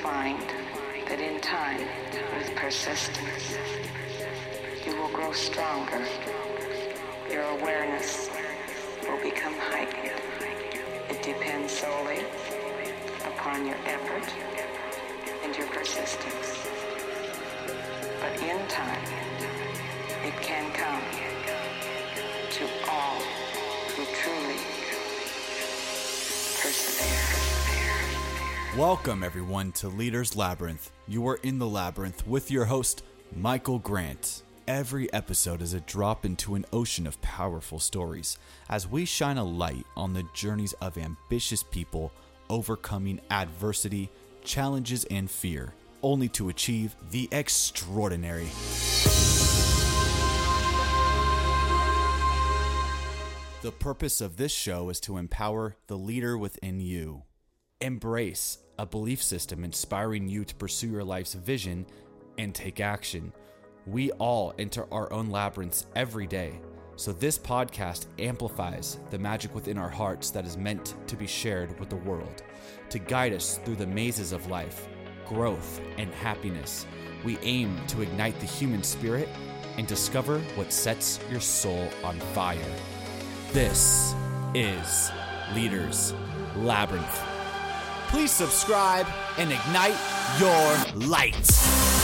find that in time, with persistence, you will grow stronger. Your awareness will become heightened. It depends solely upon your effort and your persistence. But in time, it can come to all who truly Welcome, everyone, to Leaders Labyrinth. You are in the labyrinth with your host, Michael Grant. Every episode is a drop into an ocean of powerful stories as we shine a light on the journeys of ambitious people overcoming adversity, challenges, and fear, only to achieve the extraordinary. The purpose of this show is to empower the leader within you. Embrace a belief system inspiring you to pursue your life's vision and take action. We all enter our own labyrinths every day, so this podcast amplifies the magic within our hearts that is meant to be shared with the world. To guide us through the mazes of life, growth, and happiness, we aim to ignite the human spirit and discover what sets your soul on fire. This is Leaders Labyrinth. Please subscribe and ignite your light.